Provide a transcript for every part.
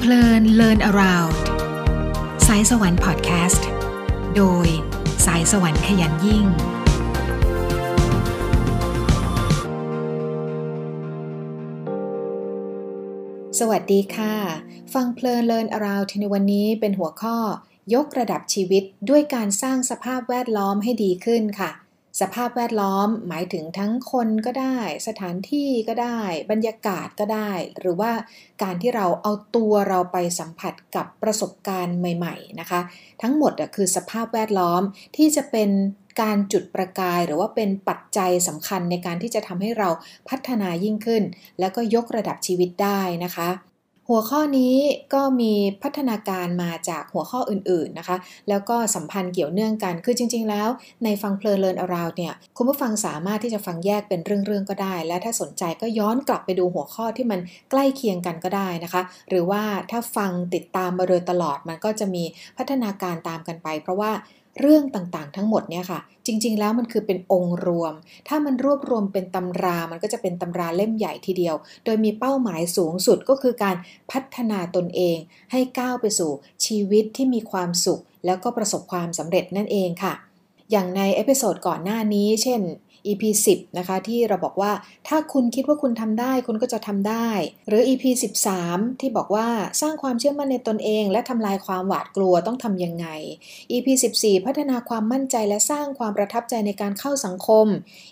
เพลิน Learn Around สายสวรรค์พอดแคสต์ โดยสายสวรรค์ขยันยิ่ง สวัสดีค่ะ ฟังเพลิน Learn Around ในวันนี้เป็นหัวข้อ ยกระดับชีวิตด้วยการสร้างสภาพแวดล้อมให้ดีขึ้นค่ะ สภาพแวดล้อมหมายถึงทั้งคนก็ได้ สถานที่ก็ได้ บรรยากาศก็ได้ หรือว่าการที่เราเอาตัวเราไปสัมผัสกับประสบการณ์ใหม่ ๆนะคะ ทั้งหมดคือสภาพแวดล้อมที่จะเป็นการจุดประกายหรือว่าเป็นปัจจัยสำคัญในการที่จะทำให้เราพัฒนายิ่งขึ้น แล้วก็ยกระดับชีวิตได้นะคะ หัวข้อนี้ก็มีพัฒนาการมาจากหัวข้ออื่นๆนะคะ แล้วก็สัมพันธ์เกี่ยวเนื่องกัน คือจริงๆ แล้วในฟังเพลินเลินอาราวเนี่ย คุณผู้ฟังสามารถที่จะฟังแยกเป็นเรื่องๆ ก็ได้ และถ้าสนใจก็ย้อนกลับไปดูหัวข้อที่มันใกล้เคียงกันก็ได้นะคะ หรือว่าถ้าฟังติดตามมาโดยตลอดมันก็จะมีพัฒนาการตามกันไป เพราะว่าเรื่องต่างๆ ทั้งหมดเนี่ยค่ะ จริง ๆ แล้วมันคือเป็นองค์รวม ถ้ามันรวบรวมเป็นตำรา มันก็จะเป็นตำราเล่มใหญ่ทีเดียว โดยมีเป้าหมายสูงสุดก็คือการพัฒนาตนเอง ให้ก้าวไปสู่ชีวิตที่มีความสุข แล้วก็ประสบความสำเร็จนั่นเองค่ะ อย่างใน episode ก่อนหน้านี้ เช่น EP 10นะคะที่เราบอกว่าถ้าคุณคิดว่าคุณทำได้คุณก็จะทำได้ หรือ EP 13 ที่บอกว่าสร้างความเชื่อมั่นในตนเอง และทำลายความหวาดกลัวต้องทำยังไง EP 14 พัฒนาความมั่นใจและสร้างความประทับใจในการเข้าสังคม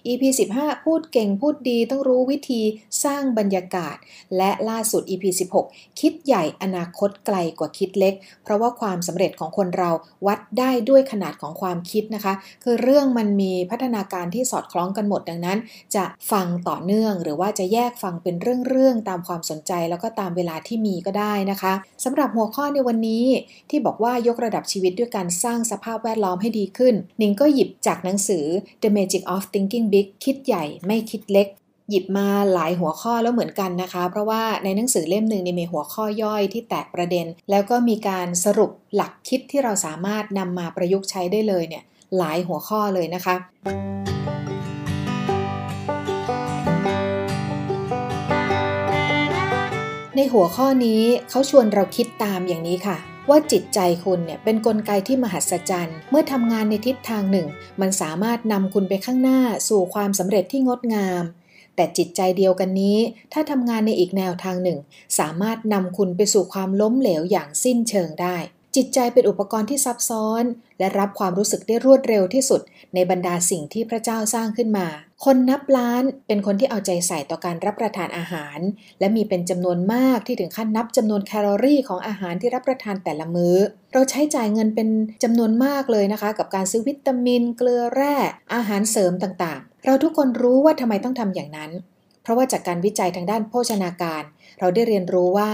EP 15 พูดเก่งพูดดีต้องรู้วิธีสร้างบรรยากาศ และล่าสุด EP 16 คิดใหญ่อนาคตไกลกว่าคิดเล็ก เพราะว่าความสำเร็จของคนเราวัดได้ด้วยขนาดของความคิดนะคะ คือเรื่องมันมีพัฒนาการที่สอดคล้องร้องกันหมดดังนั้น จะฟังต่อเนื่อง หรือว่าจะแยกฟังเป็นเรื่องๆตามความสนใจ แล้วก็ตามเวลาที่มีก็ได้นะคะสำหรับหัวข้อในวันนี้ ที่บอกว่ายกระดับชีวิตด้วยการสร้างสภาพแวดล้อมให้ดีขึ้น นิงก็หยิบจากหนังสือ The Magic of Thinking Big คิดใหญ่ไม่คิดเล็กหยิบมาหลายหัวข้อแล้วเหมือนกันนะคะ เพราะว่าในหนังสือเล่มหนึ่งมีหัวข้อย่อยที่แตกประเด็น แล้วก็มีการสรุปหลักคิดที่เราสามารถนำมาประยุกต์ใช้ได้เลยเนี่ยหลายหัวข้อเลยนะคะ ในหัวข้อนี้เขาชวนเราคิดตามอย่างนี้ค่ะ ว่าจิตใจคุณเนี่ยเป็นนกลไกที่มหัศจรรย์ เมื่อทำงานในทิศทางหนึ่ง มันสามารถนำคุณไปข้างหน้าสู่ความสำเร็จที่งดงาม แต่จิตใจเดียวกันนี้ ถ้าทำงานในอีกแนวทางหนึ่ง สามารถนำคุณไปสู่ความล้มเหลวอย่างสิ้นเชิงได้ จิตใจเป็นอุปกรณ์ที่ซับซ้อน และรับความรู้สึกได้รวดเร็วที่สุด ในบรรดาสิ่งที่พระเจ้าสร้างขึ้นมา คนนับล้านเป็นคนที่เอาใจใส่ต่อการรับประทานอาหาร และมีเป็นจำนวนมากที่ถึงขั้นนับจำนวนแคลอรี่ของอาหารที่รับประทานแต่ละมื้อ เราใช้จ่ายเงินเป็นจำนวนมากเลยนะคะ กับการซื้อวิตามิน เกลือแร่ อาหารเสริมต่างๆ เราทุกคนรู้ว่าทำไมต้องทำอย่างนั้น เพราะว่าจากการวิจัยทางด้านโภชนาการ เราได้เรียนรู้ว่า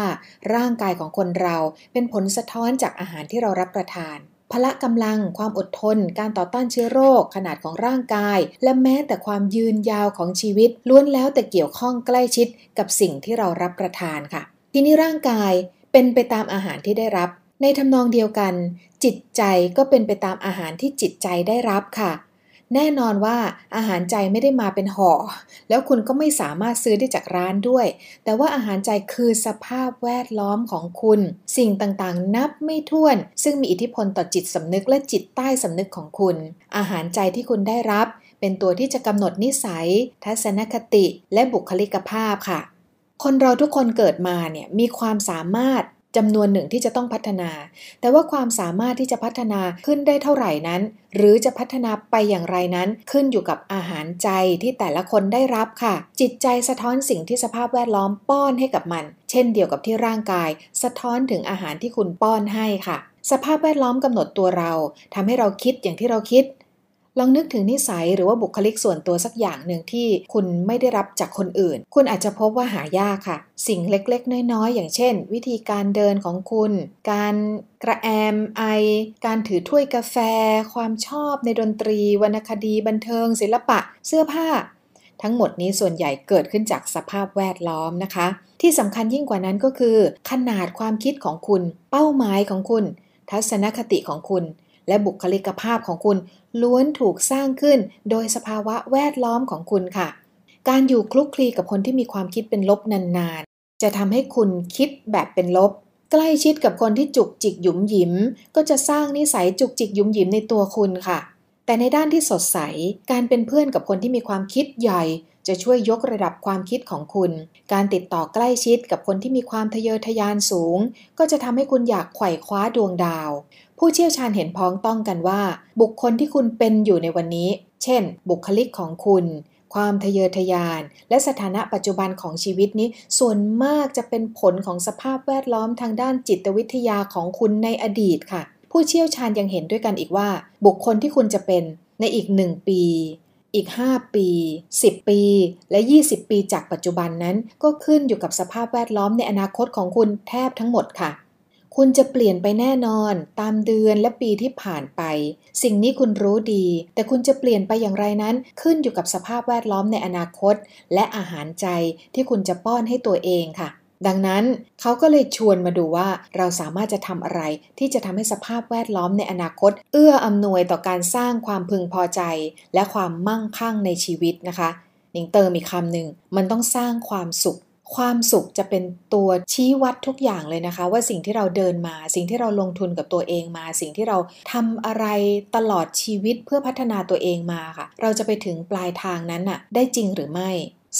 ร่างกายของคนเราเป็นผลสะท้อนจากอาหารที่เรารับประทานพละกำลัง ความอดทน การต่อต้านเชื้อโรค ขนาดของร่างกาย และแม้แต่ความยืนยาวของชีวิต ล้วนแล้วแต่เกี่ยวข้องใกล้ชิดกับสิ่งที่เรารับประทานค่ะ ทีนี้ร่างกายเป็นไปตามอาหารที่ได้รับ ในทำนองเดียวกัน จิตใจก็เป็นไปตามอาหารที่จิตใจได้รับค่ะ แน่นอนว่าอาหารใจไม่ได้มาเป็นห่อ แล้วคุณก็ไม่สามารถซื้อได้จากร้านด้วย แต่ว่าอาหารใจคือสภาพแวดล้อมของคุณ สิ่งต่างๆ นับไม่ถ้วน ซึ่งมีอิทธิพลต่อจิตสำนึกและจิตใต้สำนึกของคุณ อาหารใจที่คุณได้รับ เป็นตัวที่จะกำหนดนิสัย ทัศนคติ และบุคลิกภาพค่ะ คนเราทุกคนเกิดมาเนี่ยมีความสามารถ จำนวนหนึ่งที่จะต้องพัฒนา แต่ว่าความสามารถที่จะพัฒนาขึ้นได้เท่าไหร่นั้น หรือจะพัฒนาไปอย่างไรนั้น ขึ้นอยู่กับอาหารใจที่แต่ละคนได้รับค่ะ จิตใจสะท้อนสิ่งที่สภาพแวดล้อมป้อนให้กับมัน เช่นเดียวกับที่ร่างกาย สะท้อนถึงอาหารที่คุณป้อนให้ค่ะ สภาพแวดล้อมกำหนดตัวเราทำให้เราคิดอย่างที่เราคิด ลองนึกถึงนิสัยหรือว่าบุคลิกส่วนตัวสักอย่างหนึ่งที่คุณไม่ได้รับจากคนอื่น คุณอาจจะพบว่าหายากค่ะ สิ่งเล็กๆ น้อยๆ อย่างเช่น วิธีการเดินของคุณ การกระแอมไอ การถือถ้วยกาแฟ ความชอบในดนตรี วรรณคดี บันเทิง ศิลปะ เสื้อผ้า ทั้งหมดนี้ส่วนใหญ่เกิดขึ้นจากสภาพแวดล้อมนะคะ ที่สำคัญยิ่งกว่านั้นก็คือ ขนาดความคิดของคุณ เป้าหมายของคุณ ทัศนคติของคุณ และบุคลิกภาพของคุณ ล้วนถูกสร้างขึ้นโดยสภาวะแวดล้อมของคุณค่ะ การอยู่คลุกคลีกับคนที่มีความคิดเป็นลบนานๆ จะทำให้คุณคิดแบบเป็นลบ ใกล้ชิดกับคนที่จุกจิกหยุมหยิม ก็จะสร้างนิสัยจุกจิกหยุมหยิมในตัวคุณค่ะ แต่ในด้านที่สดใส การเป็นเพื่อนกับคนที่มีความคิดใหญ่ จะช่วยยกระดับความคิดของคุณ การติดต่อใกล้ชิดกับคนที่มีความทะเยอทะยานสูง ก็จะทำให้คุณอยากไขว่คว้าดวงดาว ผู้เชี่ยวชาญเห็นพ้องต้องกันว่า บุคคลที่คุณเป็นอยู่ในวันนี้ เช่น บุคลิกของคุณ ความทะเยอทะยาน และสถานะปัจจุบันของชีวิตนี้ ส่วนมากจะเป็นผลของสภาพแวดล้อมทางด้านจิตวิทยาของคุณในอดีตค่ะ ผู้เชี่ยวชาญยังเห็นด้วยกันอีกว่า บุคคลที่คุณจะเป็นในอีกหนึ่งปี อีก 5 ปี 10 ปี และ 20 ปีจากปัจจุบันนั้น ก็ขึ้นอยู่กับสภาพแวดล้อมในอนาคตของคุณแทบทั้งหมดค่ะ คุณจะเปลี่ยนไปแน่นอน ตามเดือนและปีที่ผ่านไป สิ่งนี้คุณรู้ดี แต่คุณจะเปลี่ยนไปอย่างไรนั้น ขึ้นอยู่กับสภาพแวดล้อมในอนาคต และอาหารใจที่คุณจะป้อนให้ตัวเองค่ะ ดังนั้นเขาก็เลยชวนมาดูว่าเราสามารถจะทำอะไร ที่จะทำให้สภาพแวดล้อมในอนาคต เอื้ออำนวยต่อการสร้างความพึงพอใจ และความมั่งคั่งในชีวิตนะคะนิงเติมอีกคำหนึ่งมันต้องสร้างความสุข ความสุขจะเป็นตัวชี้วัดทุกอย่างเลยนะคะ ว่าสิ่งที่เราเดินมา สิ่งที่เราลงทุนกับตัวเองมา สิ่งที่เราทำอะไรตลอดชีวิตเพื่อพัฒนาตัวเองมาค่ะ เราจะไปถึงปลายทางนั้นน่ะ ได้จริงหรือไม่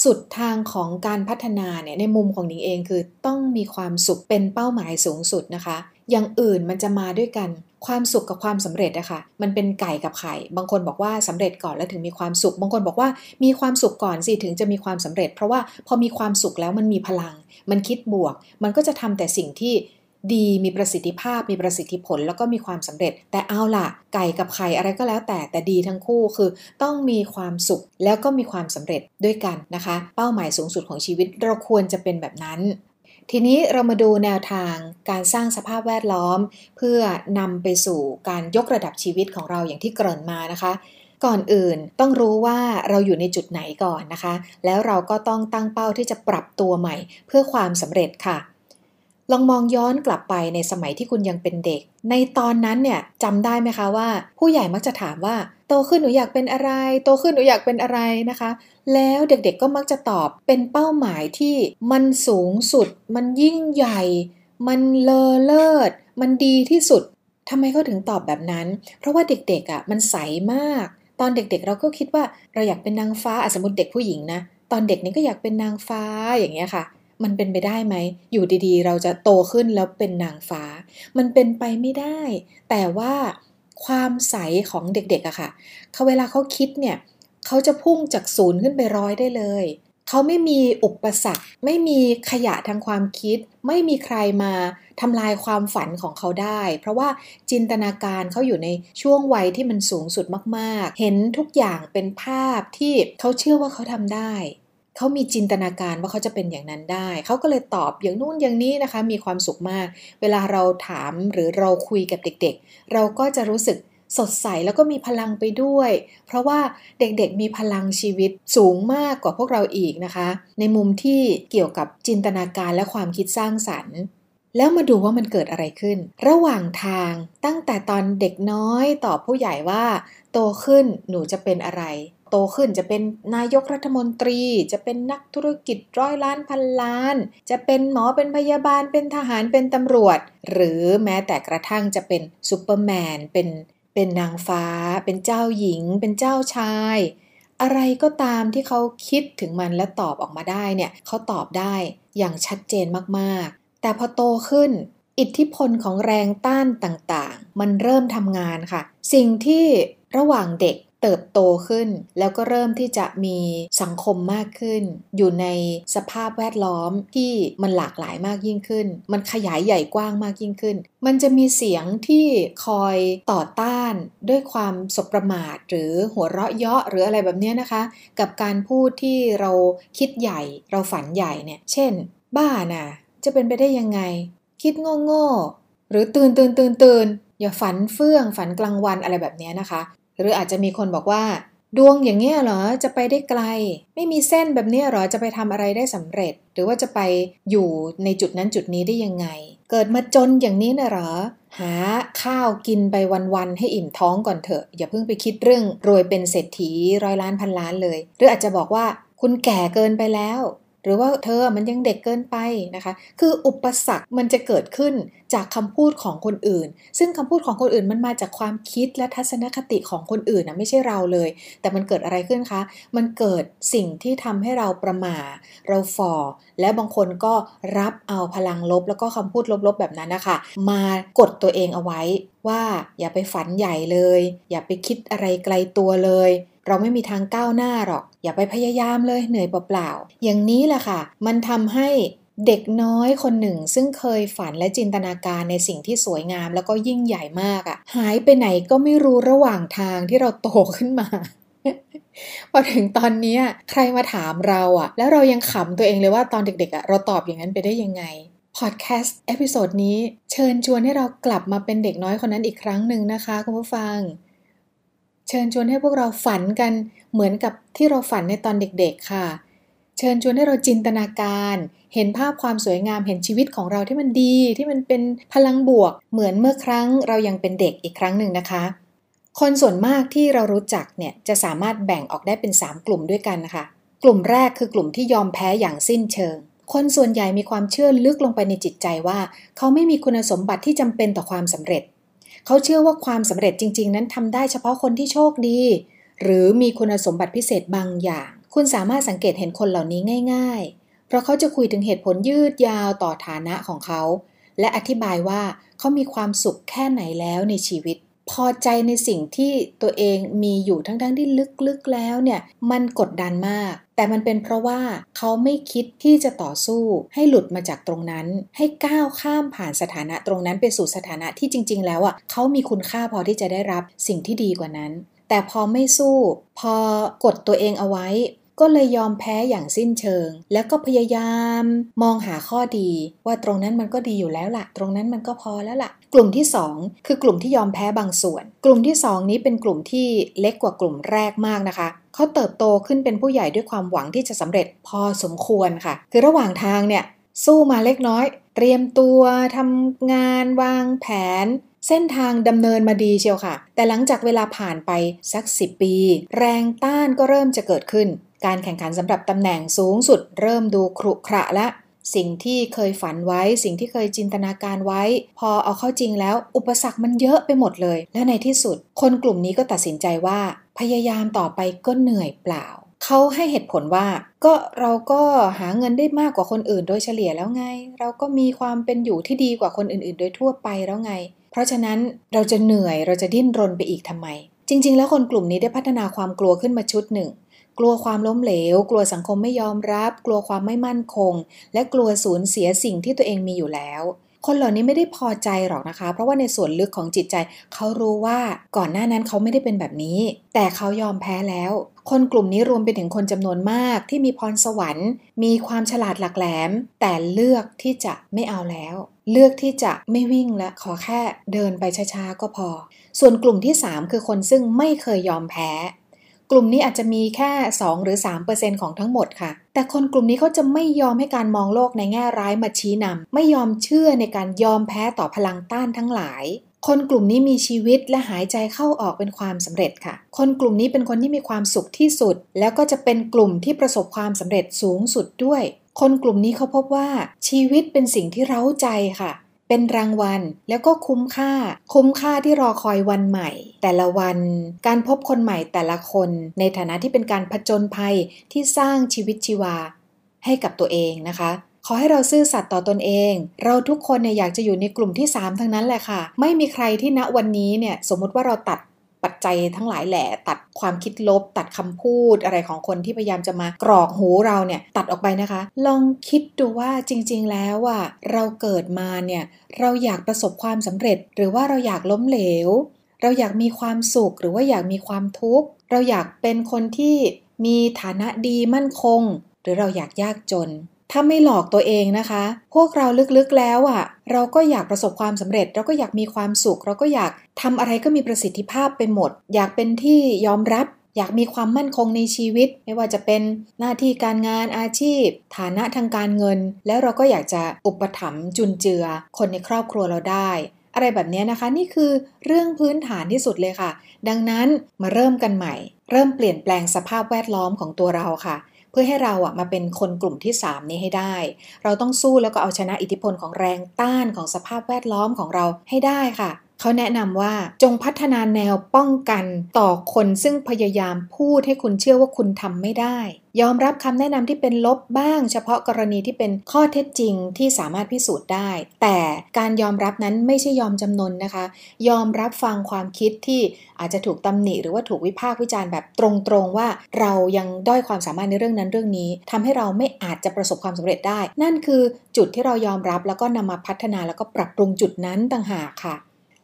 สุดทางของการพัฒนาเนี่ยในมุมของนิงเองคือต้องมีความสุขเป็นเป้าหมายสูงสุดนะคะ อย่างอื่นมันจะมาด้วยกันความสุขกับความสำเร็จอะคะ่ะมันเป็นไก่กับไข่ บางคนบอกว่าสำเร็จก่อนแล้วถึงมีความสุข บางคนบอกว่ามีความสุขก่อนสิถึงจะมีความสำเร็จ เพราะว่าพอมีความสุขแล้วมันมีพลัง มันคิดบวก มันก็จะทำแต่สิ่งที่ ดีมีประสิทธิภาพมีประสิทธิผลแล้วก็มีความสำเร็จ แต่เอาล่ะ ไก่กับไข่อะไรก็แล้วแต่แต่ดีทั้งคู่คือ ต้องมีความสุขแล้วก็มีความสำเร็จด้วยกันนะคะ เป้าหมายสูงสุดของชีวิตเราควรจะเป็นแบบนั้น ทีนี้เรามาดูแนวทางการสร้างสภาพแวดล้อม เพื่อนำไปสู่การยกระดับชีวิตของเราอย่างที่เกริ่นมานะคะก่อนอื่นต้องรู้ว่าเราอยู่ในจุดไหนก่อนนะคะ แล้วเราก็ต้องตั้งเป้าที่จะปรับตัวใหม่ เพื่อความสำเร็จค่ะ ลองมองย้อนกลับไปในสมัยที่คุณยังเป็นเด็ก ในตอนนั้นเนี่ยจำได้ไหมคะว่า ผู้ใหญ่มักจะถามว่า โตขึ้นหนูอยากเป็นอะไร โตขึ้นหนูอยากเป็นอะไรนะคะ แล้วเด็กๆก็มักจะตอบเป็นเป้าหมายที่มันสูงสุด มันยิ่งใหญ่ มันเลอเลิศมันดีที่สุดทำไมเขาถึงตอบแบบนั้น เพราะว่าเด็กๆอะ่ะมันใสมาก ตอนเด็กๆ เราก็คิดว่าเราอยากเป็นนางฟ้าสมมติเด็กผู้หญิงนะตอนเด็กนี้ก็อยากเป็นนางฟ้าอย่างเงี้ยค่ะ มันเป็นไปได้ไหม อยู่ดีๆ เราจะโตขึ้นแล้วเป็นนางฟ้า มันเป็นไปไม่ได้ แต่ว่าความใสของเด็กๆอะค่ะเขาเวลาเขาคิดเนี่ยเขาจะพุ่งจากศูนย์ขึ้นไปร้อยได้เลยเขาไม่มีอุปสรรค ไม่มีขยะทางความคิด ไม่มีใครมาทำลายความฝันของเขาได้ เพราะว่าจินตนาการเขาอยู่ในช่วงวัยที่มันสูงสุดมาก ๆ เห็นทุกอย่างเป็นภาพที่เขาเชื่อว่าเขาทำได้ เขามีจินตนาการว่าเขาจะเป็นอย่างนั้นได้ เขาก็เลยตอบอย่างนู่นอย่างนี้นะคะ มีความสุขมาก เวลาเราถามหรือเราคุยกับเด็กๆ เราก็จะรู้สึกสดใสแล้วก็มีพลังไปด้วย เพราะว่าเด็กๆมีพลังชีวิตสูงมากกว่าพวกเราอีกนะคะ ในมุมที่เกี่ยวกับจินตนาการและความคิดสร้างสรรค์ แล้วมาดูว่ามันเกิดอะไรขึ้น ระหว่างทางตั้งแต่ตอนเด็กน้อยตอบผู้ใหญ่ว่า โตขึ้นหนูจะเป็นอะไร โตขึ้นจะเป็นนายกรัฐมนตรี จะเป็นนักธุรกิจร้อยล้านพันล้าน จะเป็นหมอเป็นพยาบาลเป็นทหารเป็นตำรวจ หรือแม้แต่กระทั่งจะเป็นซูเปอร์แมนเป็นเป็นนางฟ้า เป็นเจ้าหญิง เป็นเจ้าชาย อะไรก็ตามที่เขาคิดถึงมันและตอบออกมาได้เนี่ยเขาตอบได้อย่างชัดเจนมากๆ แต่พอโตขึ้นอิทธิพลของแรงต้านต่างๆ มันเริ่มทำงานค่ะ สิ่งที่ระหว่างเด็ก เติบโตขึ้น แล้วก็เริ่มที่จะมีสังคมมากขึ้น อยู่ในสภาพแวดล้อมที่มันหลากหลายมากยิ่งขึ้น มันขยายใหญ่กว้างมากยิ่งขึ้น มันจะมีเสียงที่คอยต่อต้านด้วยความสบประมาทหรือหัวเราะเยาะหรืออะไรแบบนี้นะคะ กับการพูดที่เราคิดใหญ่เราฝันใหญ่เนี่ย เช่น บ้าน่ะ จะเป็นไปได้ยังไง คิดโง่ๆหรือตื่นตื่นตื่นตื่นอย่าฝันเฟื่องฝันกลางวันอะไรแบบนี้นะคะ หรืออาจจะมีคนบอกว่า ดวงอย่างเงี้ยเหรอจะไปได้ไกล ไม่มีเส้นแบบนี้เหรอจะไปทำอะไรได้สำเร็จ หรือว่าจะไปอยู่ในจุดนั้นจุดนี้ได้ยังไง เกิดมาจนอย่างนี้นะเหรอหาข้าวกินไปวันๆให้อิ่มท้องก่อนเถอะ อย่าเพิ่งไปคิดเรื่องรวยเป็นเศรษฐีร้อยล้านพันล้านเลย หรืออาจจะบอกว่าคุณแก่เกินไปแล้ว หรือว่าเธอมันยังเด็กเกินไปนะคะ คืออุปสรรคมันจะเกิดขึ้นจากคำพูดของคนอื่น ซึ่งคำพูดของคนอื่นมันมาจากความคิดและทัศนคติของคนอื่นนะไม่ใช่เราเลย แต่มันเกิดอะไรขึ้นคะ มันเกิดสิ่งที่ทำให้เราประมาเราฝ่อและบางคนก็รับเอาพลังลบ แล้วก็คำพูดลบๆแบบนั้นนะคะ มากดตัวเองเอาไว้ว่าอย่าไปฝันใหญ่เลย อย่าไปคิดอะไรไกลตัวเลย เราไม่มีทางก้าวหน้าหรอก อย่าไปพยายามเลยเหนื่อยเปล่าๆอย่างนี้แหละค่ะ มันทำให้เด็กน้อยคนหนึ่งซึ่งเคยฝันและจินตนาการในสิ่งที่สวยงามแล้วก็ยิ่งใหญ่มากอะ่ะ หายไปไหนก็ไม่รู้ระหว่างทางที่เราโตขึ้นมาพอถึงตอนนี้ใครมาถามเราอะแล้วเรายังขำตัวเองเลยว่าตอนเด็กๆอะเราตอบอย่างนั้นไปได้ยังไงพอดแคสต์ episode นี้เชิญชวนให้เรากลับมาเป็นเด็กน้อยคนนั้นอีกครั้งหนึ่งนะคะคุณผู้ฟัง เชิญชวนให้พวกเราฝันกันเหมือนกับที่เราฝันในตอนเด็กๆค่ะ เชิญชวนให้เราจินตนาการ เห็นภาพความสวยงามเห็นชีวิตของเราที่มันดี ที่มันเป็นพลังบวก เหมือนเมื่อครั้งเรายังเป็นเด็กอีกครั้งหนึ่งนะคะ คนส่วนมากที่เรารู้จักเนี่ยจะสามารถแบ่งออกได้เป็น 3 กลุ่มด้วยกันนะคะกลุ่มแรกคือกลุ่มที่ยอมแพ้อย่างสิ้นเชิง คนส่วนใหญ่มีความเชื่อลึกลงไปในจิตใจว่า เขาไม่มีคุณสมบัติที่จำเป็นต่อความสำเร็จ เขาเชื่อว่าความสำเร็จจริง ๆ นั้นทำได้เฉพาะคนที่โชคดี หรือมีคุณสมบัติพิเศษบางอย่าง คุณสามารถสังเกตเห็นคนเหล่านี้ง่าย ๆ เพราะเขาจะคุยถึงเหตุผลยืดยาวต่อฐานะของเขา และอธิบายว่าเขามีความสุขแค่ไหนแล้วในชีวิต พอใจในสิ่งที่ตัวเองมีอยู่ทั้งๆทที่ลึกๆแล้วเนี่ยมันกดดันมาก แต่มันเป็นเพราะว่าเขาไม่คิดที่จะต่อสู้ ให้หลุดมาจากตรงนั้น ให้ก้าวข้ามผ่านสถานะตรงนั้นไปสู่สถานะที่จริง ๆ แล้วอะเขามีคุณค่าพอที่จะได้รับสิ่งที่ดีกว่านั้น แต่พอไม่สู้ พอกดตัวเองเอาไว้ ก็เลยยอมแพ้อย่างสิ้นเชิง แล้วก็พยายามมองหาข้อดี ว่าตรงนั้นมันก็ดีอยู่แล้วละ่ะ ตรงนั้นมันก็พอแล้วละ่ะ กลุ่มที่ 2 คือกลุ่มที่ยอมแพ้บางส่วน กลุ่มที่ 2 นี้เป็นกลุ่มที่เล็กกว่ากลุ่มแรกมากนะคะเขาเติบโตขึ้นเป็นผู้ใหญ่ด้วยความหวังที่จะสำเร็จพอสมควรค่ะ คือระหว่างทางเนี่ยสู้มาเล็กน้อย เตรียมตัวทำงานวางแผน เส้นทางดำเนินมาดีเชียวค่ะ แต่หลังจากเวลาผ่านไปสัก 10 ปี แรงต้านก็เริ่มจะเกิดขึ้น การแข่งขันสำหรับตำแหน่งสูงสุดเริ่มดูครุขระและ สิ่งที่เคยฝันไว้ สิ่งที่เคยจินตนาการไว้ พอเอาเข้าจริงแล้ว อุปสรรคมันเยอะไปหมดเลย และในที่สุด คนกลุ่มนี้ก็ตัดสินใจว่า พยายามต่อไปก็เหนื่อยเปล่าเขาให้เหตุผลว่าก็เราก็หาเงินได้มากกว่าคนอื่นโดยเฉลี่ยแล้วไง เราก็มีความเป็นอยู่ที่ดีกว่าคนอื่น ๆ โดยทั่วไปแล้วไง เพราะฉะนั้นเราจะเหนื่อยเราจะดิ้นรนไปอีกทำไม จริง ๆ แล้วคนกลุ่มนี้ได้พัฒนาความกลัวขึ้นมาชุดหนึ่ง กลัวความล้มเหลว กลัวสังคมไม่ยอมรับ กลัวความไม่มั่นคง และกลัวสูญเสียสิ่งที่ตัวเองมีอยู่แล้ว คนเหล่านี้ไม่ได้พอใจหรอกนะคะ เพราะว่าในส่วนลึกของจิตใจ เขารู้ว่าก่อนหน้านั้นเขาไม่ได้เป็นแบบนี้ แต่เขายอมแพ้แล้ว คนกลุ่มนี้รวมไปถึงคนจำนวนมากที่มีพรสวรรค์ มีความฉลาดหลักแหลม แต่เลือกที่จะไม่เอาแล้ว เลือกที่จะไม่วิ่งและขอแค่เดินไปช้าๆก็พอ ส่วนกลุ่มที่ 3 คือคนซึ่งไม่เคยยอมแพ้ กลุ่มนี้อาจจะมีแค่ 2 หรือ 3%ของทั้งหมดค่ะ แต่คนกลุ่มนี้เขาจะไม่ยอมให้การมองโลกในแง่ร้ายมาชี้นำไม่ยอมเชื่อในการยอมแพ้ต่อพลังต้านทั้งหลาย คนกลุ่มนี้มีชีวิตและหายใจเข้าออกเป็นความสำเร็จค่ะ คนกลุ่มนี้เป็นคนที่มีความสุขที่สุด แล้วก็จะเป็นกลุ่มที่ประสบความสำเร็จสูงสุดด้วย คนกลุ่มนี้เขาพบว่าชีวิตเป็นสิ่งที่เร้าใจค่ะ เป็นรางวัล แล้วก็คุ้มค่า คุ้มค่าที่รอคอยวันใหม่ แต่ละวัน การพบคนใหม่แต่ละคน ในฐานะที่เป็นการผจญภัยที่สร้างชีวิตชีวา ให้กับตัวเองนะคะขอให้เราซื่อสัตย์ต่อตอนเอง เราทุกคนเนี่ยอยากจะอยู่ในกลุ่มที่ 3 ทั้งนั้นแหละค่ะ ไม่มีใครที่ณวันนี้เนี่ยสมมติว่าเราตัด จจัยทั้งหลายแหละตัดความคิดลบ ตัดคำพูดอะไรของคนที่พยายามจะมากรอกหูเราเนี่ยตัดออกไปนะคะ ลองคิดดูว่าจริง ๆ แล้วอะเราเกิดมาเนี่ยเราอยากประสบความสำเร็จ หรือว่าเราอยากล้มเหลว เราอยากมีความสุขหรือว่าอยากมีความทุกข์เราอยากเป็นคนที่มีฐานะดีมั่นคง หรือเราอยากยากจน ถ้าไม่หลอกตัวเองนะคะ พวกเราลึกๆแล้วอะ่ะ เราก็อยากประสบความสำเร็จ เราก็อยากมีความสุข เราก็อยากทำอะไรก็มีประสิทธิภาพไปหมด อยากเป็นที่ยอมรับ อยากมีความมั่นคงในชีวิต ไม่ว่าจะเป็นหน้าที่การงานอาชีพ ฐานะทางการเงิน แล้วเราก็อยากจะอุปถัมภ์จุนเจือ คนในครอบครัวเราได้อะไรแบบนี้นะคะนี่คือเรื่องพื้นฐานที่สุดเลยค่ะ ดังนั้นมาเริ่มกันใหม่ เริ่มเปลี่ยนแปลงสภาพแวดล้อมของตัวเราค่ะ เพื่อให้เราอะมาเป็นคนกลุ่มที่ 3 นี้ให้ได้ เราต้องสู้แล้วก็เอาชนะอิทธิพลของแรงต้านของสภาพแวดล้อมของเราให้ได้ค่ะ เขาแนะนำว่าจงพัฒนาแนวป้องกันต่อคนซึ่งพยายามพูดให้คุณเชื่อว่าคุณทำไม่ได้ ยอมรับคำแนะนำที่เป็นลบบ้าง เฉพาะกรณีที่เป็นข้อเท็จจริงที่สามารถพิสูจน์ได้ แต่การยอมรับนั้นไม่ใช่ยอมจำนนนะคะ ยอมรับฟังความคิดที่อาจจะถูกตำหนิหรือว่าถูกวิพากษ์วิจารณ์แบบตรงๆว่าเรายังด้อยความสามารถในเรื่องนั้นเรื่องนี้ทำให้เราไม่อาจจะประสบความสำเร็จได้ นั่นคือจุดที่เรายอมรับแล้วก็นำมาพัฒนาแล้วก็ปรับปรุงจุดนั้นต่างหากค่ะ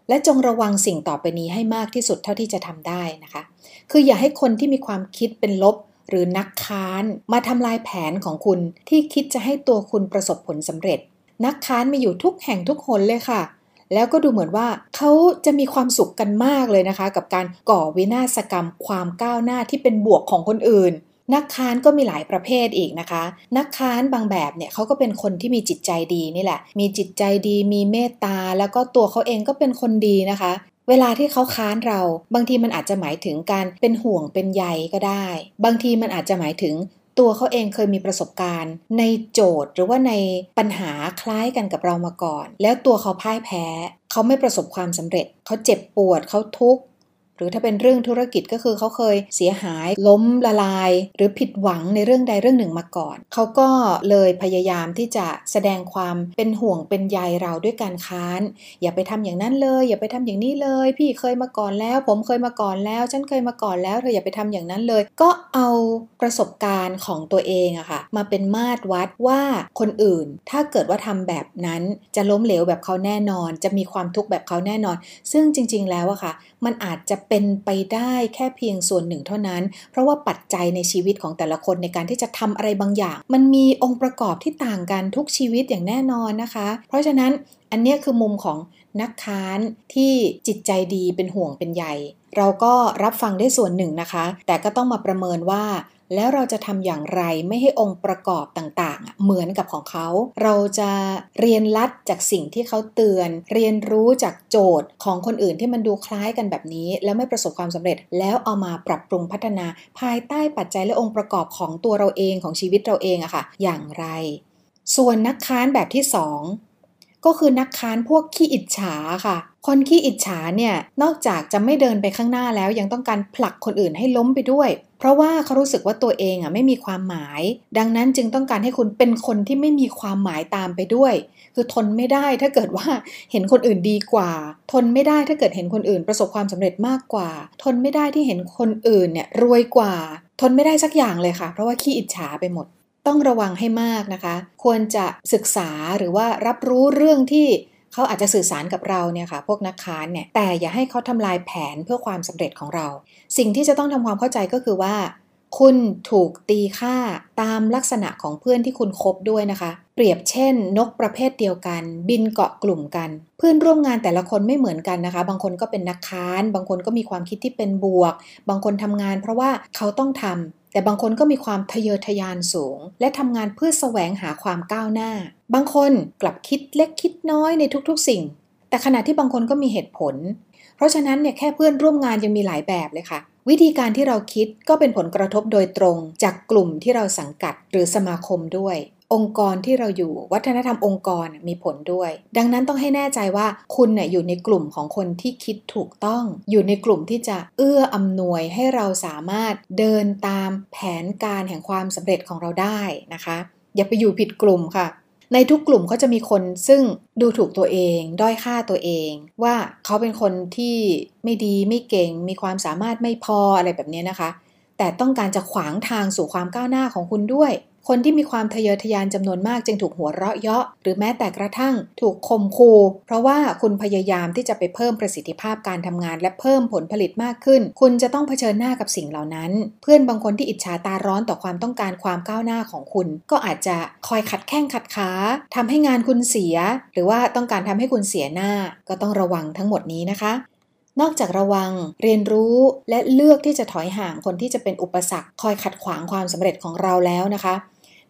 และจงระวังสิ่งต่อไปนี้ให้มากที่สุดเท่าที่จะทำได้นะคะ คืออย่าให้คนที่มีความคิดเป็นลบหรือนักค้าน มาทำลายแผนของคุณที่คิดจะให้ตัวคุณประสบผลสำเร็จ นักค้านมีอยู่ทุกแห่งทุกคนเลยค่ะ แล้วก็ดูเหมือนว่าเขาจะมีความสุขกันมากเลยนะคะ กับการก่อวินาศกรรมความก้าวหน้าที่เป็นบวกของคนอื่น นักค้านก็มีหลายประเภทอีกนะคะ นักค้านบางแบบเนี่ยเขาก็เป็นคนที่มีจิตใจดีนี่แหละ มีจิตใจดี มีเมตตา แล้วก็ตัวเขาเองก็เป็นคนดีนะคะ เวลาที่เขาค้านเราบางทีมันอาจจะหมายถึงการเป็นห่วงเป็นใยก็ได้ บางทีมันอาจจะหมายถึงตัวเขาเองเคยมีประสบการณ์ ในโจทย์หรือว่าในปัญหาคล้ายกันกับเรามาก่อน แล้วตัวเขาพ่ายแพ้ เขาไม่ประสบความสำเร็จ เขาเจ็บปวดเขาทุกข์ หรือถ้าเป็นเรื่องธุรกิจก็คือเขาเคยเสียหายล้มละลาย หรือผิดหวังในเรื่องใดเรื่องหนึ่งมาก่อน เขาก็เลยพยายามที่จะแสดงความเป็นห่วงเป็นใยเราด้วยการค้าน อย่าไปทำอย่างนั้นเลย อย่าไปทำอย่างนี้เลย พี่เคยมาก่อนแล้ว ผมเคยมาก่อนแล้ว ฉันเคยมาก่อนแล้วเธออย่าไปทำอย่างนั้นเลย ก็เอาประสบการณ์ของตัวเองอะค่ะมาเป็นมาตรวัดว่าคนอื่นถ้าเกิดว่าทำแบบนั้นจะล้มเหลวแบบเขาแน่นอน จะมีความทุกข์แบบเขาแน่นอน ซึ่งจริง ๆ แล้วอะค่ะ มันอาจจะเป็นไปได้แค่เพียงส่วนหนึ่งเท่านั้น เพราะว่าปัจจัยในชีวิตของแต่ละคนในการที่จะทำอะไรบางอย่าง มันมีองค์ประกอบที่ต่างกันทุกชีวิตอย่างแน่นอนนะคะ เพราะฉะนั้นอันนี้คือมุมของนักค้านที่จิตใจดีเป็นห่วงเป็นใยเราก็รับฟังได้ส่วนหนึ่งนะคะ แต่ก็ต้องมาประเมินว่า แล้วเราจะทำอย่างไรไม่ให้องค์ประกอบต่างๆ เหมือนกับของเขา เราจะเรียนรัดจากสิ่งที่เขาเตือน เรียนรู้จากโจทย์ของคนอื่นที่มันดูคล้ายกันแบบนี้ แล้วไม่ประสบความสำเร็จ แล้วเอามาปรับปรุงพัฒนา ภายใต้ปัจจัยและองค์ประกอบของตัวเราเองของชีวิตเราเองอะค่ะ อย่างไร ส่วนนักค้านแบบที่ 2 ก็คือนักค้านพวกขี้อิจฉาค่ะ คนขี้อิจฉาเนี่ยนอกจากจะไม่เดินไปข้างหน้าแล้วยังต้องการผลักคนอื่นให้ล้มไปด้วย เพราะว่าเขารู้สึกว่าตัวเองอะไม่มีความหมาย ดังนั้นจึงต้องการให้คุณเป็นคนที่ไม่มีความหมายตามไปด้วย คือทนไม่ได้ถ้าเกิดว่าเห็นคนอื่นดีกว่า ทนไม่ได้ถ้าเกิดเห็นคนอื่นประสบความสำเร็จมากกว่า ทนไม่ได้ที่เห็นคนอื่นเนี่ยรวยกว่า ทนไม่ได้สักอย่างเลยค่ะ เพราะว่าขี้อิจฉาไปหมด ต้องระวังให้มากนะคะ ควรจะศึกษาหรือว่ารับรู้เรื่องที่เขาอาจจะสื่อสารกับเราเนี่ยค่ะ พวกนักค้านเนี่ย แต่อย่าให้เขาทำลายแผนเพื่อความสำเร็จของเรา สิ่งที่จะต้องทำความเข้าใจก็คือว่า คุณถูกตีค่าตามลักษณะของเพื่อนที่คุณคบด้วยนะคะ เปรียบเช่น นกประเภทเดียวกัน บินเกาะกลุ่มกัน เพื่อนร่วมงานแต่ละคนไม่เหมือนกันนะคะ บางคนก็เป็นนักค้าน บางคนก็มีความคิดที่เป็นบวก บางคนทำงานเพราะว่าเขาต้องทำแต่บางคนก็มีความทะเยอทะยานสูง และทำงานเพื่อแสวงหาความก้าวหน้า บางคนกลับคิดเล็กคิดน้อยในทุกๆ สิ่ง แต่ขณะที่บางคนก็มีเหตุผล เพราะฉะนั้นเนี่ยแค่เพื่อนร่วมงานยังมีหลายแบบเลยค่ะ วิธีการที่เราคิดก็เป็นผลกระทบโดยตรง จากกลุ่มที่เราสังกัดหรือสมาคมด้วย องค์กรที่เราอยู่วัฒนธรรมองค์กรมีผลด้วย ดังนั้นต้องให้แน่ใจว่าคุณเนี่ยอยู่ในกลุ่มของคนที่คิดถูกต้อง อยู่ในกลุ่มที่จะเอื้ออำนวยให้เราสามารถเดินตามแผนการแห่งความสำเร็จของเราได้นะคะ อย่าไปอยู่ผิดกลุ่มค่ะ ในทุกกลุ่มเขาจะมีคนซึ่งดูถูกตัวเอง ด้อยค่าตัวเอง ว่าเขาเป็นคนที่ไม่ดีไม่เก่ง มีความสามารถไม่พออะไรแบบนี้นะคะ แต่ต้องการจะขวางทางสู่ความก้าวหน้าของคุณด้วย คนที่มีความทะเยอทะยานจำนวนมากจึงถูกหัวเราะเยาะ หรือแม้แต่กระทั่งถูกคมคูเพราะว่าคุณพยายามที่จะไปเพิ่มประสิทธิภาพการทำงาน และเพิ่มผลผลิตมากขึ้น คุณจะต้องเผชิญหน้ากับสิ่งเหล่านั้น เพื่อนบางคนที่อิจฉาตาร้อนต่อความต้องการความก้าวหน้าของคุณ ก็อาจจะคอยขัดแข้งขัดขาทำให้งานคุณเสีย หรือว่าต้องการทำให้คุณเสียหน้าก็ต้องระวังทั้งหมดนี้นะคะ นอกจากระวังเรียนรู้และเลือกที่จะถอยห่างคนที่จะเป็นอุปสรรคคอยขัดขวางความสำเร็จของเราแล้วนะคะ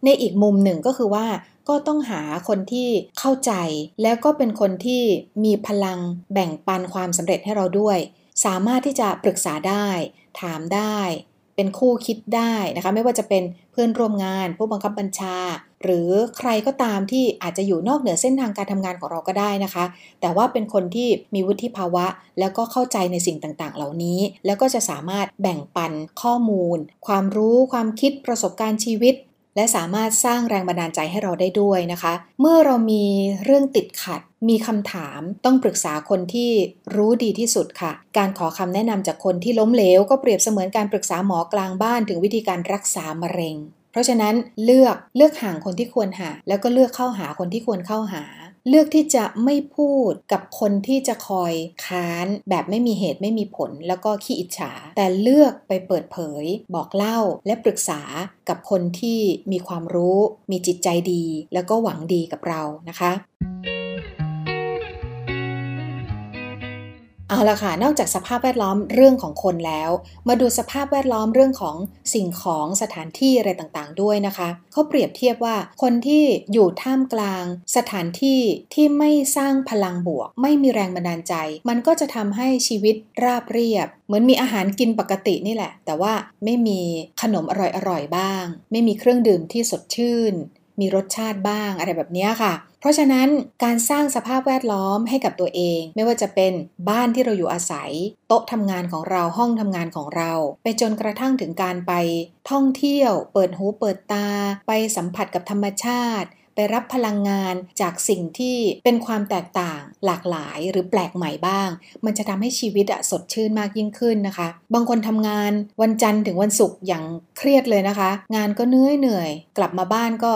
ในอีกมุมหนึ่งก็คือว่าก็ต้องหาคนที่เข้าใจ แล้วก็เป็นคนที่มีพลังแบ่งปันความสำเร็จให้เราด้วย สามารถที่จะปรึกษาได้ ถามได้ เป็นคู่คิดได้นะคะ ไม่ว่าจะเป็นเพื่อนร่วมงาน ผู้บังคับบัญชา หรือใครก็ตามที่อาจจะอยู่นอกเหนือเส้นทางการทำงานของเราก็ได้นะคะ แต่ว่าเป็นคนที่มีวุฒิภาวะ แล้วก็เข้าใจในสิ่งต่างๆ เหล่านี้ แล้วก็จะสามารถแบ่งปันข้อมูล ความรู้ความคิดประสบการณ์ชีวิต และสามารถสร้างแรงบันดาลใจให้เราได้ด้วยนะคะ เมื่อเรามีเรื่องติดขัด มีคำถามต้องปรึกษาคนที่รู้ดีที่สุดค่ะ การขอคำแนะนำจากคนที่ล้มเหลว ก็เปรียบเสมือนการปรึกษาหมอกลางบ้านถึงวิธีการรักษามะเร็ง เพราะฉะนั้นเลือกเลือกห่างคนที่ควรหา แล้วก็เลือกเข้าหาคนที่ควรเข้าหา เลือกที่จะไม่พูดกับคนที่จะคอยค้าน แบบไม่มีเหตุไม่มีผล แล้วก็ขี้อิจฉา แต่เลือกไปเปิดเผย บอกเล่าและปรึกษากับคนที่มีความรู้ มีจิตใจดี แล้วก็หวังดีกับเรานะคะ เอาละค่ะ นอกจากสภาพแวดล้อมเรื่องของคนแล้ว มาดูสภาพแวดล้อมเรื่องของสิ่งของสถานที่อะไรต่างๆ ด้วยนะคะ เขาเปรียบเทียบว่าคนที่อยู่ท่ามกลาง สถานที่ที่ไม่สร้างพลังบวก ไม่มีแรงบันดาลใจ มันก็จะทำให้ชีวิตราบเรียบ เหมือนมีอาหารกินปกตินี่แหละ แต่ว่าไม่มีขนมอร่อยๆบ้าง ไม่มีเครื่องดื่มที่สดชื่น มีรสชาติบ้างอะไรแบบนี้ค่ะ เพราะฉะนั้นการสร้างสภาพแวดล้อมให้กับตัวเอง ไม่ว่าจะเป็นบ้านที่เราอยู่อาศัย โต๊ะทำงานของเราห้องทำงานของเรา ไปจนกระทั่งถึงการไป ท่องเที่ยว เปิดหูเปิดตา ไปสัมผัสกับธรรมชาติ ไปรับพลังงานจากสิ่งที่เป็นความแตกต่าง หลากหลายหรือแปลกใหม่บ้าง มันจะทำให้ชีวิตอะสดชื่นมากยิ่งขึ้นนะคะ บางคนทำงานวันจันทร์ถึงวันศุกร์อย่างเครียดเลยนะคะ งานก็เหนื่อยเหนื่อย กลับมาบ้านก็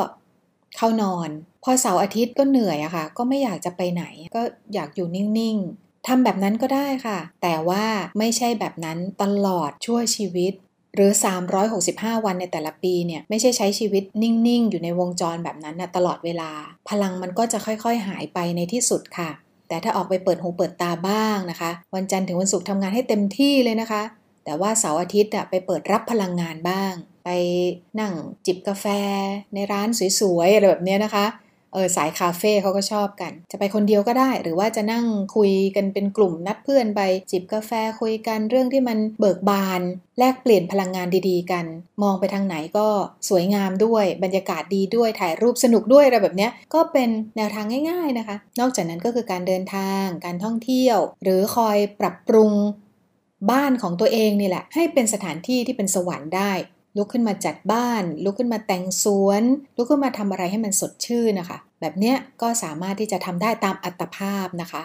เข้านอน พอเสาร์อาทิตย์ก็เหนื่อยอะค่ะ ก็ไม่อยากจะไปไหน ก็อยากอยู่นิ่งๆทำแบบนั้นก็ได้ค่ะ แต่ว่าไม่ใช่แบบนั้นตลอดชั่วชีวิต หรือ 365 วันในแต่ละปีเนี่ยไม่ใช่ใช้ชีวิตนิ่งๆ อยู่ในวงจรแบบนั้นนะตลอดเวลา พลังมันก็จะค่อยๆ หายไปในที่สุดค่ะ แต่ถ้าออกไปเปิดหูเปิดตาบ้างนะคะ วันจันทร์ถึงวันศุกร์ทำงานให้เต็มที่เลยนะคะ แต่ว่าเสาร์อาทิตย์อะไปเปิดรับพลังงานบ้าง ไปนั่งจิบกาแฟในร้านสวยๆอะไรแบบนี้นะคะเออสายคาเฟ่เขาก็ชอบกัน จะไปคนเดียวก็ได้ หรือว่าจะนั่งคุยกันเป็นกลุ่มนัดเพื่อนไปจิบกาแฟคุยกันเรื่องที่มันเบิกบาน แลกเปลี่ยนพลังงานดีๆ กัน มองไปทางไหนก็สวยงามด้วย บรรยากาศดีด้วยถ่ายรูปสนุกด้วยอะไรแบบนี้ก็เป็นแนวทางง่าย ๆนะคะ นอกจากนั้นก็คือการเดินทาง การท่องเที่ยว หรือคอยปรับปรุงบ้านของตัวเองนี่แหละ ให้เป็นสถานที่ที่เป็นสวรรค์ได้ ลุกขึ้นมาจัดบ้าน ลุกขึ้นมาแต่งสวน ลุกขึ้นมาทำอะไรให้มันสดชื่นนะคะ แบบเนี้ยก็สามารถที่จะทำได้ตามอัตภาพนะคะ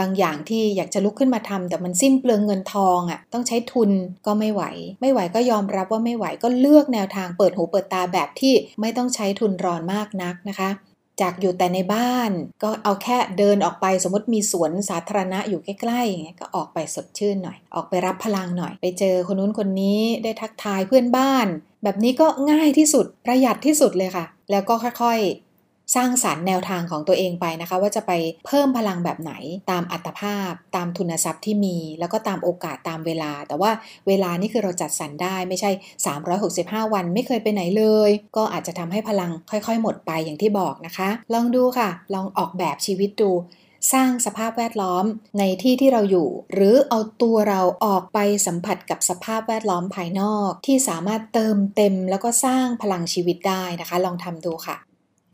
บางอย่างที่อยากจะลุกขึ้นมาทำแต่มันสิ้นเปลืองเงินทองอะ่ะต้องใช้ทุนก็ไม่ไหว ไม่ไหวก็ยอมรับว่าไม่ไหวก็เลือกแนวทางเปิดหูเปิดตาแบบที่ไม่ต้องใช้ทุนรอนมากนักนะคะ จากอยู่แต่ในบ้าน ก็เอาแค่เดินออกไปสมมติมีสวนสาธารณะอยู่ใกล้ๆอย่างเงี้ยก็ออกไปสดชื่นหน่อย ออกไปรับพลังหน่อย ไปเจอคนนู้นคนนี้ได้ทักทายเพื่อนบ้าน แบบนี้ก็ง่ายที่สุดประหยัดที่สุดเลยค่ะ แล้วก็ค่อย สร้างสารรค์แนวทางของตัวเองไปนะคะ ว่าจะไปเพิ่มพลังแบบไหนตามอัตภาพ ตามทุนทรัพย์ที่มี แล้วก็ตามโอกาสตามเวลา แต่ว่าเวลานี่คือเราจัดสรรได้ไม่ใช่ 365 วันไม่เคยไปไหนเลย ก็อาจจะทำให้พลังค่อยๆ หมดไปอย่างที่บอกนะคะ ลองดูค่ะ ลองออกแบบชีวิตดูสร้างสภาพแวดล้อมในที่ที่เราอยู่ หรือเอาตัวเราออกไปสัมผัสกับสภาพแวดล้อมภายนอก ที่สามารถเติมเต็มแล้วก็สร้างพลังชีวิตได้นะคะ ลองทำดูค่ะ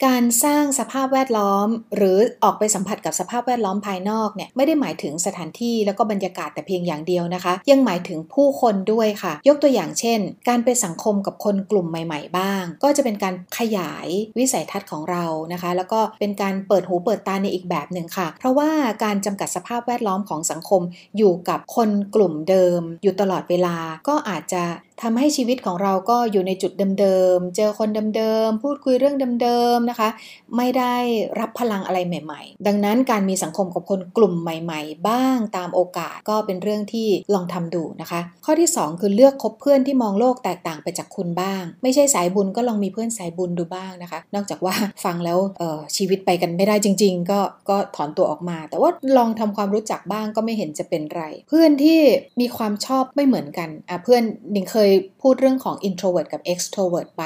การสร้างสภาพแวดล้อม หรือออกไปสัมผัสกับสภาพแวดล้อมภายนอกเนี่ยไม่ได้หมายถึงสถานที่แล้วก็บรรยากาศแต่เพียงอย่างเดียวนะคะ ยังหมายถึงผู้คนด้วยค่ะ ยกตัวอย่างเช่น การไปสังคมกับคนกลุ่มใหม่ ๆ บ้าง ก็จะเป็นการขยายวิสัยทัศน์ของเรานะคะ แล้วก็เป็นการเปิดหูเปิดตาในอีกแบบหนึ่งค่ะ เพราะว่าการจำกัดสภาพแวดล้อมของสังคมอยู่กับคนกลุ่มเดิม อยู่ตลอดเวลาก็อาจจะ ทำให้ชีวิตของเราก็อยู่ในจุดเดิมๆ เจอคนเดิมๆ พูดคุยเรื่องเดิมๆ นะคะ ไม่ได้รับพลังอะไรใหม่ๆ ดังนั้นการมีสังคมกับคนกลุ่มใหม่ๆ บ้างตามโอกาสก็เป็นเรื่องที่ลองทำดูนะคะ ข้อที่ 2 คือเลือกคบเพื่อนที่มองโลกแตกต่างไปจากคุณบ้าง ไม่ใช่สายบุญก็ลองมีเพื่อนสายบุญดูบ้างนะคะ นอกจากว่าฟังแล้วชีวิตไปกันไม่ได้จริง ๆ ก็ก็ถอนตัวออกมา แต่ว่าลองทำความรู้จักบ้างก็ไม่เห็นจะเป็นไร เพื่อนที่มีความชอบไม่เหมือนกันอะเพื่อนดิงเคยพูดเรื่องของ introvert กับ extrovert ไป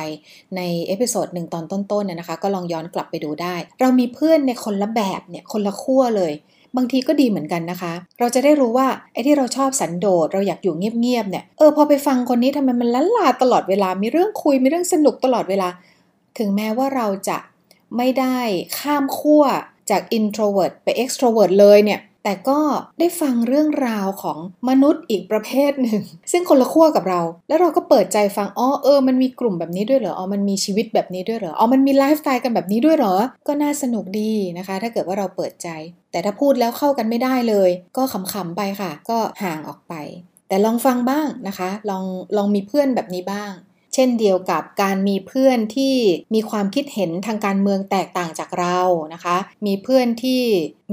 ใน episode หนึ่งตอนต้นๆเนี่ยนะคะ ก็ลองย้อนกลับไปดูได้ เรามีเพื่อนในคนละแบบเนี่ยคนละขั้วเลย บางทีก็ดีเหมือนกันนะคะ เราจะได้รู้ว่าไอ้ที่เราชอบสันโดษเราอยากอยู่เงียบๆเนี่ยเออพอไปฟังคนนี้ทำไมมันลั้ลลาตลอดเวลา มีเรื่องคุยมีเรื่องสนุกตลอดเวลา ถึงแม้ว่าเราจะไม่ได้ข้ามขั้วจาก introvert ไป extrovert เลยเนี่ย แต่ก็ได้ฟังเรื่องราวของมนุษย์อีกประเภทหนึ่ง ซึ่งคนละขั้วกับเรา แล้วเราก็เปิดใจฟังอ๋อเออมันมีกลุ่มแบบนี้ด้วยเหรออ๋อมันมีชีวิตแบบนี้ด้วยเหรออ๋อมันมีไลฟ์สไตล์กันแบบนี้ด้วยเหรอ ก็น่าสนุกดีนะคะ ถ้าเกิดว่าเราเปิดใจ แต่ถ้าพูดแล้วเข้ากันไม่ได้เลย ก็ขำๆไปค่ะ ก็ห่างออกไป แต่ลองฟังบ้างนะคะ ลองลองมีเพื่อนแบบนี้บ้างเช่นเดียวกับการมีเพื่อนที่มีความคิดเห็นทางการเมืองแตกต่างจากเรานะคะ มีเพื่อนที่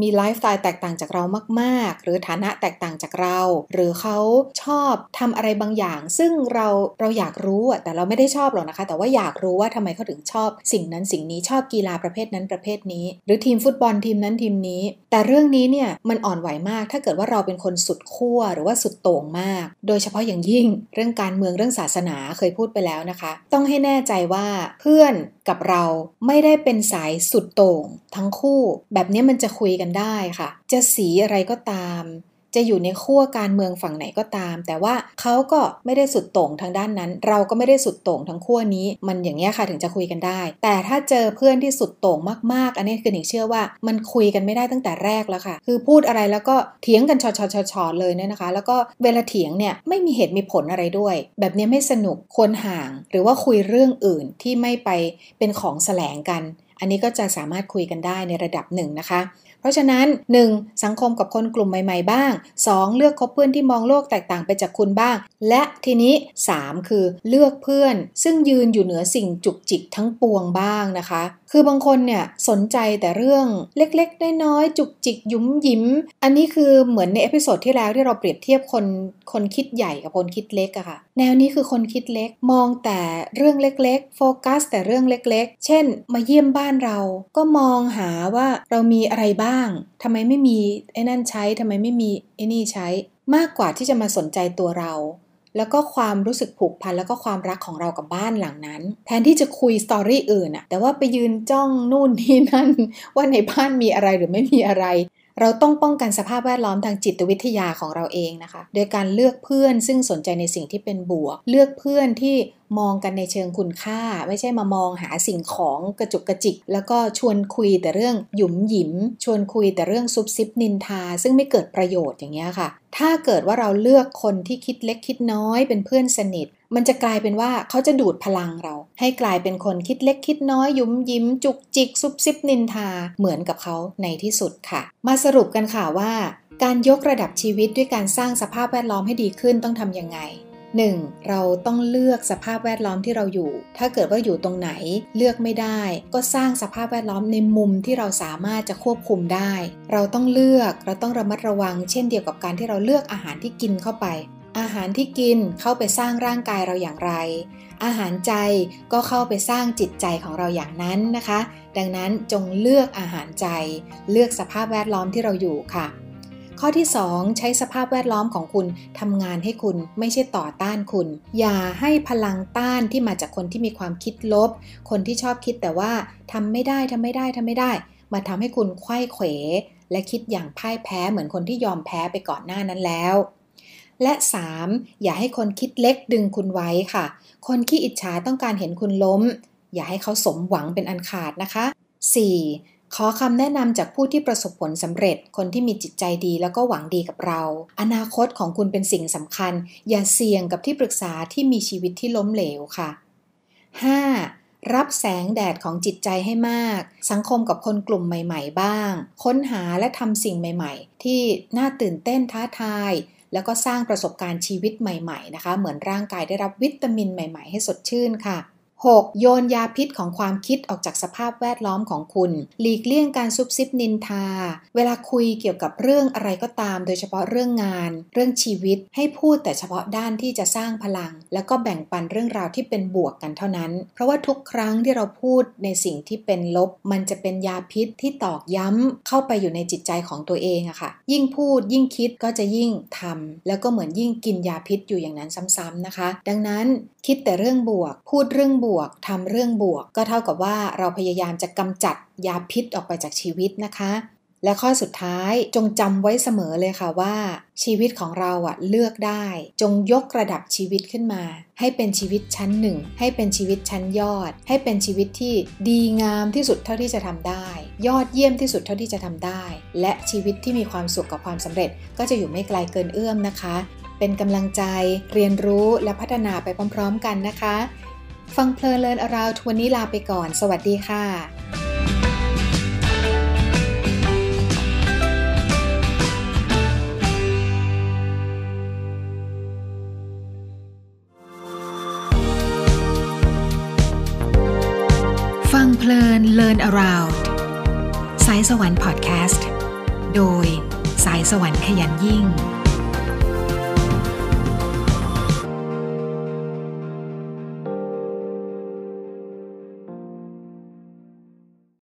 มีไลฟ์สไตล์แตกต่างจากเรามากๆ หรือฐานะแตกต่างจากเรา หรือเขาชอบทำอะไรบางอย่าง ซึ่งเราเราอยากรู้แต่เราไม่ได้ชอบหรอกนะคะ แต่ว่าอยากรู้ว่าทำไมเขาถึงชอบ สิ่งนั้นสิ่งนี้ชอบกีฬาประเภทนั้นประเภทนี้ หรือทีมฟุตบอลทีมนั้นทีมนี้ แต่เรื่องนี้เนี่ยมันอ่อนไหวมาก ถ้าเกิดว่าเราเป็นคนสุดขั้วหรือว่าสุดโต่งมาก โดยเฉพาะอย่างยิ่ง เรื่องการเมืองเรื่องศาสนาเคยพูดไปแล้วนะคะ ต้องให้แน่ใจว่าเพื่อน กับเราไม่ได้เป็นสายสุดโต่งทั้งคู่ แบบนี้มันจะคุยกันได้ค่ะ จะสีอะไรก็ตาม จะอยู่ในขั้วการเมืองฝั่งไหนก็ตาม แต่ว่าเขาก็ไม่ได้สุดโต่งทางด้านนั้น เราก็ไม่ได้สุดโต่งทั้งขั้วนี้ มันอย่างนี้ค่ะถึงจะคุยกันได้ แต่ถ้าเจอเพื่อนที่สุดโต่งมากๆ อันนี้คือหนิงเชื่อว่ามันคุยกันไม่ได้ตั้งแต่แรกแล้วค่ะ คือพูดอะไรแล้วก็เถียงกันชอชอชอเลยเนี่ยนะคะ แล้วก็เวลาเถียงเนี่ยไม่มีเหตุมีผลอะไรด้วย แบบนี้ไม่สนุกควรห่าง หรือว่าคุยเรื่องอื่นที่ไม่ไปเป็นของแสลงกันอันนี้ก็จะสามารถคุยกันได้ในระดับหนึ่งนะคะ เพราะฉะนั้น 1. สังคมกับคนกลุ่มใหม่ ๆ บ้าง 2. เลือกคบเพื่อนที่มองโลกแตกต่างไปจากคุณบ้าง และทีนี้ 3. คือเลือกเพื่อน ซึ่งยืนอยู่เหนือสิ่งจุกจิกทั้งปวงบ้างนะคะคือบางคนเนี่ยสนใจแต่เรื่องเล็กๆน้อยๆจุกจิกยุ้มยิ้ม อันนี้คือเหมือนใน episode ที่แล้วที่เราเปรียบเทียบคนคนคิดใหญ่กับคนคิดเล็กอะค่ะ แนวนี้คือคนคิดเล็กมองแต่เรื่องเล็กๆ โฟกัส แต่เรื่องเล็กๆ เช่น มาเยี่ยมบ้านเรา ก็มองหาว่าเรามีอะไรบ้างทำไมไม่มีไอ้นั่นใช้ทำไมไม่มีไอ้นี่ใช้ มากกว่าที่จะมาสนใจตัวเรา แล้วก็ความรู้สึกผูกพันแล้วก็ความรักของเรากับบ้านหลังนั้น แทนที่จะคุยสตอรี่อื่นอะแต่ว่าไปยืนจ้องนู่นนี่นั่น ว่าในบ้านมีอะไรหรือไม่มีอะไร เราต้องป้องกันสภาพแวดล้อมทางจิตวิทยาของเราเองนะคะ โดยการเลือกเพื่อนซึ่งสนใจในสิ่งที่เป็นบวก เลือกเพื่อนที่มองกันในเชิงคุณค่า ไม่ใช่มามองหาสิ่งของกระจุกกระจิก แล้วก็ชวนคุยแต่เรื่องหยุมหยิม ชวนคุยแต่เรื่องซุบซิบนินทา ซึ่งไม่เกิดประโยชน์อย่างเงี้ยค่ะ ถ้าเกิดว่าเราเลือกคนที่คิดเล็กคิดน้อยเป็นเพื่อนสนิท มันจะกลายเป็นว่าเขาจะดูดพลังเรา ให้กลายเป็นคนคิดเล็กคิดน้อยยุ้มยิ้ม จุกจิกซุบซิบนินทาเหมือนกับเขาในที่สุดค่ะ มาสรุปกันค่ะว่า การยกระดับชีวิตด้วยการสร้างสภาพแวดล้อมให้ดีขึ้นต้องทำยังไง 1. เราต้องเลือกสภาพแวดล้อมที่เราอยู่ ถ้าเกิดว่าอยู่ตรงไหนเลือกไม่ได้ ก็สร้างสภาพแวดล้อมในมุมที่เราสามารถจะควบคุมได้ เราต้องเลือก เราต้องระมัดระวัง เช่นเดียวกับการที่เราเลือกอาหารที่กินเข้าไป อาหารที่กินเข้าไปสร้างร่างกายเราอย่างไร อาหารใจก็เข้าไปสร้างจิตใจของเราอย่างนั้นนะคะ ดังนั้นจงเลือกอาหารใจ เลือกสภาพแวดล้อมที่เราอยู่ค่ะ ข้อที่ 2 ใช้สภาพแวดล้อมของคุณทำงานให้คุณไม่ใช่ต่อต้านคุณ อย่าให้พลังต้านที่มาจากคนที่มีความคิดลบ คนที่ชอบคิดแต่ว่าทำไม่ได้ทำไม่ได้ทำไม่ได้ มาทำให้คุณไข้เขวและคิดอย่างพ่ายแพ้เหมือนคนที่ยอมแพ้ไปก่อนหน้านั้นแล้ว และ 3. อย่าให้คนคิดเล็กดึงคุณไว้ค่ะ คนขี้อิจฉาต้องการเห็นคุณล้ม อย่าให้เขาสมหวังเป็นอันขาดนะคะ 4. ขอคำแนะนำจากผู้ที่ประสบผลสำเร็จ คนที่มีจิตใจดีแล้วก็หวังดีกับเรา อนาคตของคุณเป็นสิ่งสำคัญ อย่าเสี่ยงกับที่ปรึกษาที่มีชีวิตที่ล้มเหลวค่ะ 5. รับแสงแดดของจิตใจให้มาก สังคมกับคนกลุ่มใหม่ ๆ บ้าง ค้นหาและทำสิ่งใหม่ ๆ ที่น่าตื่นเต้นท้าทาย แล้วก็สร้างประสบการณ์ชีวิตใหม่ๆนะคะ เหมือนร่างกายได้รับวิตามินใหม่ ๆ ให้สดชื่นค่ะ 6. โยนยาพิษของความคิดออกจากสภาพแวดล้อมของคุณ หลีกเลี่ยงการซุบซิบนินทา เวลาคุยเกี่ยวกับเรื่องอะไรก็ตาม โดยเฉพาะเรื่องงาน เรื่องชีวิต ให้พูดแต่เฉพาะด้านที่จะสร้างพลัง แล้วก็แบ่งปันเรื่องราวที่เป็นบวกกันเท่านั้น เพราะว่าทุกครั้งที่เราพูดในสิ่งที่เป็นลบ มันจะเป็นยาพิษที่ตอกย้ำเข้าไปอยู่ในจิตใจของตัวเองอะค่ะ ยิ่งพูดยิ่งคิดก็จะยิ่งทำแล้วก็เหมือนยิ่งกินยาพิษอยู่อย่างนั้นซ้ำๆนะคะ ดังนั้นคิดแต่เรื่องบวก พูดเรื่องบวกทำเรื่องบวก ก็เท่ากับว่าเราพยายามจะกำจัดยาพิษออกไปจากชีวิตนะคะ และข้อสุดท้ายจงจำไว้เสมอเลยค่ะว่า ชีวิตของเราอะเลือกได้ จงยกระดับชีวิตขึ้นมา ให้เป็นชีวิตชั้นหนึ่งให้เป็นชีวิตชั้นยอด ให้เป็นชีวิตที่ดีงามที่สุดเท่าที่จะทำได้ ยอดเยี่ยมที่สุดเท่าที่จะทำได้ และชีวิตที่มีความสุขกับความสำเร็จ ก็จะอยู่ไม่ไกลเกินเอื้อมนะคะเป็นกำลังใจเรียนรู้และพัฒนาไปพร้อม ๆ กันนะคะ ฟังเพลินเลินอราววันนี้ลาไปก่อน สวัสดีค่ะฟังเพลิน Learn Around สายสวรรค์พอดแคสต์ โดยสายสวรรค์ขยันยิ่ง